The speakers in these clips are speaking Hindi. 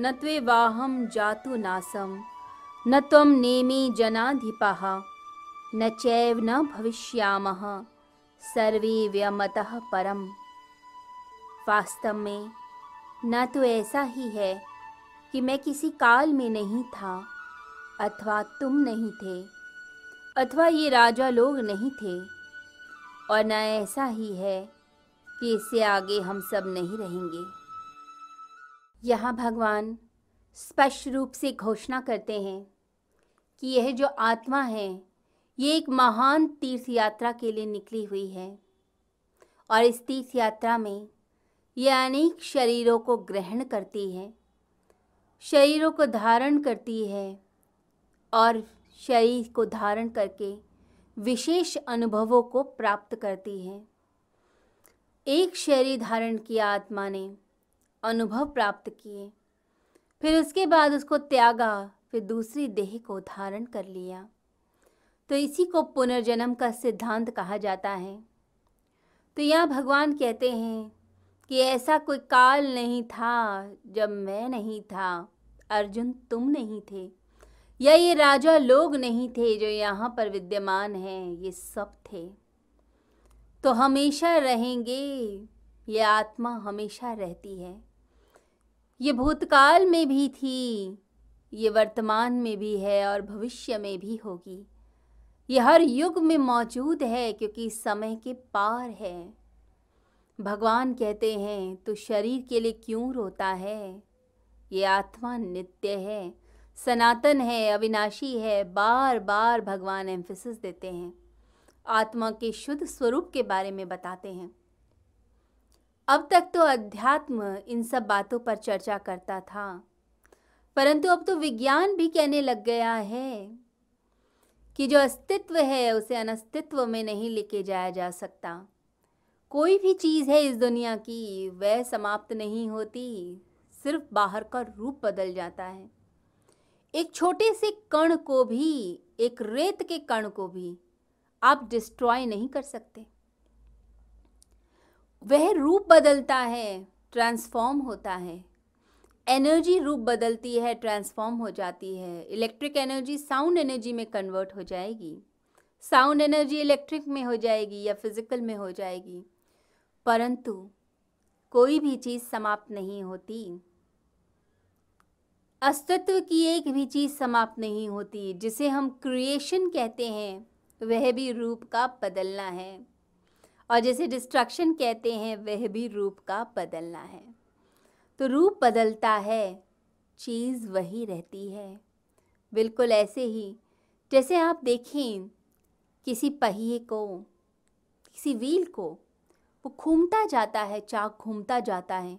न त्वे वाहम जातु नासम न त्वं नेमि जनाधिपः, न चैव न भविष्यामः, सर्वे व्यमतः परम। वास्तव में, न तो ऐसा ही है कि मैं किसी काल में नहीं था, अथवा तुम नहीं थे, अथवा ये राजा लोग नहीं थे, और न ऐसा ही है कि इससे आगे हम सब नहीं रहेंगे। यहाँ भगवान स्पष्ट रूप से घोषणा करते हैं कि यह जो आत्मा है, ये एक महान तीर्थ यात्रा के लिए निकली हुई है। और इस तीर्थ यात्रा में यह अनेक शरीरों को ग्रहण करती है, शरीरों को धारण करती है और शरीर को धारण करके विशेष अनुभवों को प्राप्त करती है। एक शरीर धारण किया आत्मा ने अनुभव प्राप्त किए। फिर उसके बाद उसको त्यागा, फिर दूसरी देह को धारण कर लिया। तो इसी को पुनर्जन्म का सिद्धांत कहा जाता है। तो यहाँ भगवान कहते हैं कि ऐसा कोई काल नहीं था जब मैं नहीं था, अर्जुन तुम नहीं थे, या ये राजा लोग नहीं थे जो यहाँ पर विद्यमान हैं, ये सब थे। तो हमेशा रहेंगे, ये आत्मा हमेशा रहती है। ये भूतकाल में भी थी, ये वर्तमान में भी है और भविष्य में भी होगी। ये हर युग में मौजूद है क्योंकि समय के पार है। भगवान कहते हैं तो शरीर के लिए क्यों रोता है? ये आत्मा नित्य है, सनातन है, अविनाशी है बार बार भगवान एम्फिसिस देते हैं। आत्मा के शुद्ध स्वरूप के बारे में बताते हैं। अब तक तो अध्यात्म इन सब बातों पर चर्चा करता था। परंतु अब तो विज्ञान भी कहने लग गया है कि जो अस्तित्व है, उसे अनस्तित्व में नहीं लेके जाया जा सकता। कोई भी चीज़ है इस दुनिया की, वह समाप्त नहीं होती, सिर्फ़ बाहर का रूप बदल जाता है। एक छोटे से कण को भी, एक रेत के कण को भी आप डिस्ट्रॉय नहीं कर सकते। वह रूप बदलता है ट्रांसफॉर्म होता है। एनर्जी रूप बदलती है ट्रांसफॉर्म हो जाती है। इलेक्ट्रिक एनर्जी साउंड एनर्जी में कन्वर्ट हो जाएगी। साउंड एनर्जी इलेक्ट्रिक में हो जाएगी या फ़िज़िकल में हो जाएगी। परंतु कोई भी चीज़ समाप्त नहीं होती। अस्तित्व की एक भी चीज़ समाप्त नहीं होती, जिसे हम क्रिएशन कहते हैं, वह भी रूप का बदलना है। और जैसे डिस्ट्रक्शन कहते हैं, वह भी रूप का बदलना है। तो रूप बदलता है, चीज़ वही रहती है। बिल्कुल ऐसे ही, जैसे आप देखें किसी पहिए को, किसी व्हील को, वो घूमता जाता है, चाक घूमता जाता है,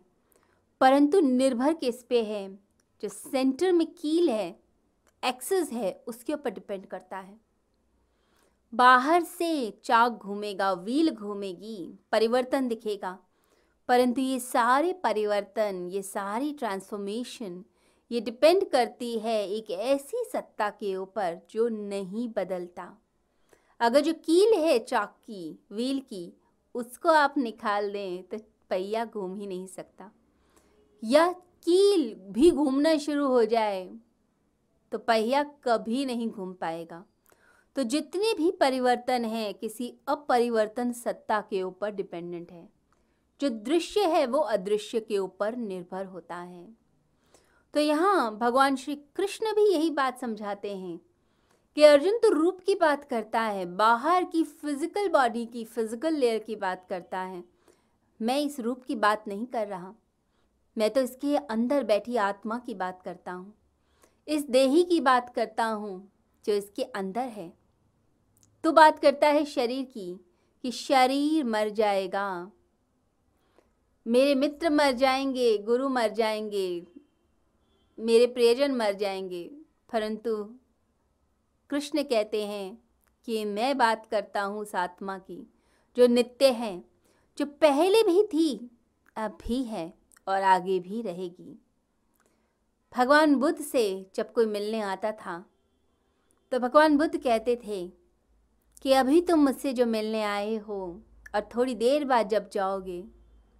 परंतु निर्भर किस पे है, जो सेंटर में कील है एक्सेस है, उसके ऊपर डिपेंड करता है। बाहर से चाक घूमेगा, व्हील घूमेगी, परिवर्तन दिखेगा। परंतु ये सारे परिवर्तन, ये सारी ट्रांसफॉर्मेशन ये डिपेंड करती है एक ऐसी सत्ता के ऊपर जो नहीं बदलता। अगर जो कील है चाक की, व्हील की, उसको आप निकाल दें तो पहिया घूम ही नहीं सकता। या कील भी घूमना शुरू हो जाए तो पहिया कभी नहीं घूम पाएगा। तो जितने भी परिवर्तन हैं, किसी अपरिवर्तन सत्ता के ऊपर डिपेंडेंट है। जो दृश्य है, वो अदृश्य के ऊपर निर्भर होता है। तो यहाँ भगवान श्री कृष्ण भी यही बात समझाते हैं कि अर्जुन तो रूप की बात करता है, बाहर की फ़िज़िकल बॉडी की फ़िज़िकल लेयर की बात करता है। मैं इस रूप की बात नहीं कर रहा। मैं तो इसके अंदर बैठी आत्मा की बात करता हूँ। इस देही की बात करता हूँ, जो इसके अंदर है। तो बात करता है शरीर की कि शरीर मर जाएगा। मेरे मित्र मर जाएँगे, गुरु मर जाएँगे, मेरे प्रियजन मर जाएँगे। परंतु कृष्ण कहते हैं कि मैं बात करता हूँ उस आत्मा की, जो नित्य है, जो पहले भी थी, अब भी है और आगे भी रहेगी। भगवान बुद्ध से जब कोई मिलने आता था तो भगवान बुद्ध कहते थे कि अभी तुम मुझसे जो मिलने आए हो और थोड़ी देर बाद जब जाओगे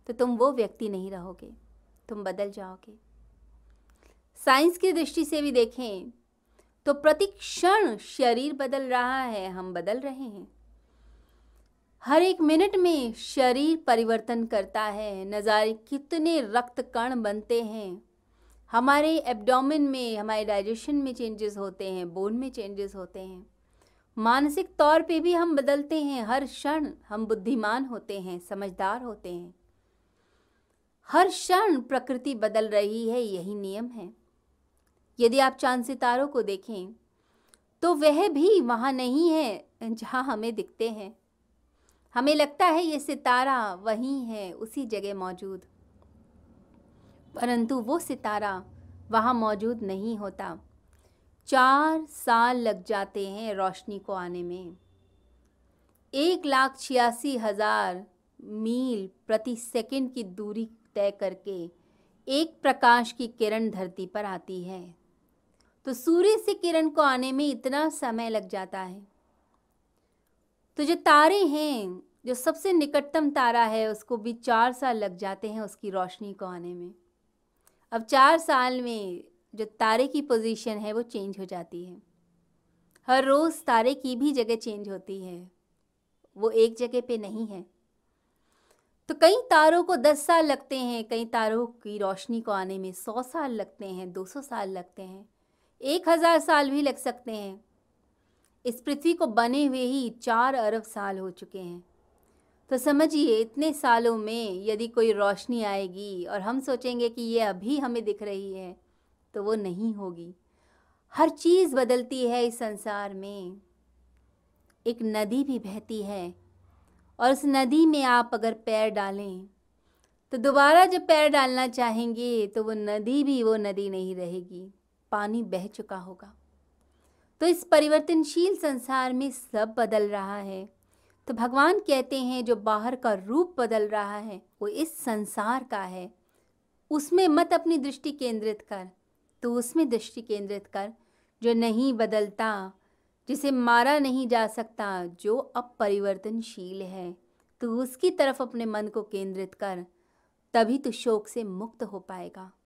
तो तुम वो व्यक्ति नहीं रहोगे। तुम बदल जाओगे। साइंस की दृष्टि से भी देखें तो प्रति क्षण शरीर बदल रहा है, हम बदल रहे हैं। हर एक मिनट में शरीर परिवर्तन करता है, नज़ारे कितने रक्त कण बनते हैं। हमारे एब्डोमेन में, हमारे डाइजेशन में चेंजेस होते हैं बोन में चेंजेस होते हैं। मानसिक तौर पे भी हम बदलते हैं। हर क्षण हम बुद्धिमान होते हैं, समझदार होते हैं। हर क्षण प्रकृति बदल रही है, यही नियम है। यदि आप चाँद सितारों को देखें तो वह भी वहाँ नहीं है जहाँ हमें दिखते हैं। हमें लगता है ये सितारा वहीं है, उसी जगह मौजूद। परंतु वो सितारा वहाँ मौजूद नहीं होता। चार साल लग जाते हैं रोशनी को आने में। एक लाख छियासी हज़ार मील प्रति सेकंड की दूरी तय करके एक प्रकाश की किरण धरती पर आती है। तो सूर्य से किरण को आने में इतना समय लग जाता है। तो जो तारे हैं, जो सबसे निकटतम तारा है, उसको भी चार साल लग जाते हैं उसकी रोशनी को आने में। अब चार साल में जो तारे की पोजीशन है, वो चेंज हो जाती है। हर रोज़ तारे की भी जगह चेंज होती है। वो एक जगह पे नहीं है। तो कई तारों को दस साल लगते हैं, कई तारों की रोशनी को आने में सौ साल लगते हैं, दो सौ साल लगते हैं, एक हज़ार साल भी लग सकते हैं। इस पृथ्वी को बने हुए ही चार अरब साल हो चुके हैं। तो समझिए, इतने सालों में यदि कोई रोशनी आएगी और हम सोचेंगे कि ये अभी हमें दिख रही है तो वो नहीं होगी। हर चीज़ बदलती है इस संसार में। एक नदी भी बहती है और उस नदी में आप अगर पैर डालें तो दोबारा जब पैर डालना चाहेंगे तो वो नदी भी वो नदी नहीं रहेगी। पानी बह चुका होगा। तो इस परिवर्तनशील संसार में सब बदल रहा है। तो भगवान कहते हैं, जो बाहर का रूप बदल रहा है, वो इस संसार का है। उसमें मत अपनी दृष्टि केंद्रित कर। तो उसमें दृष्टि केंद्रित कर, जो नहीं बदलता, जिसे मारा नहीं जा सकता, जो अपरिवर्तनशील है तो उसकी तरफ़ अपने मन को केंद्रित कर, तभी तो शोक से मुक्त हो पाएगा।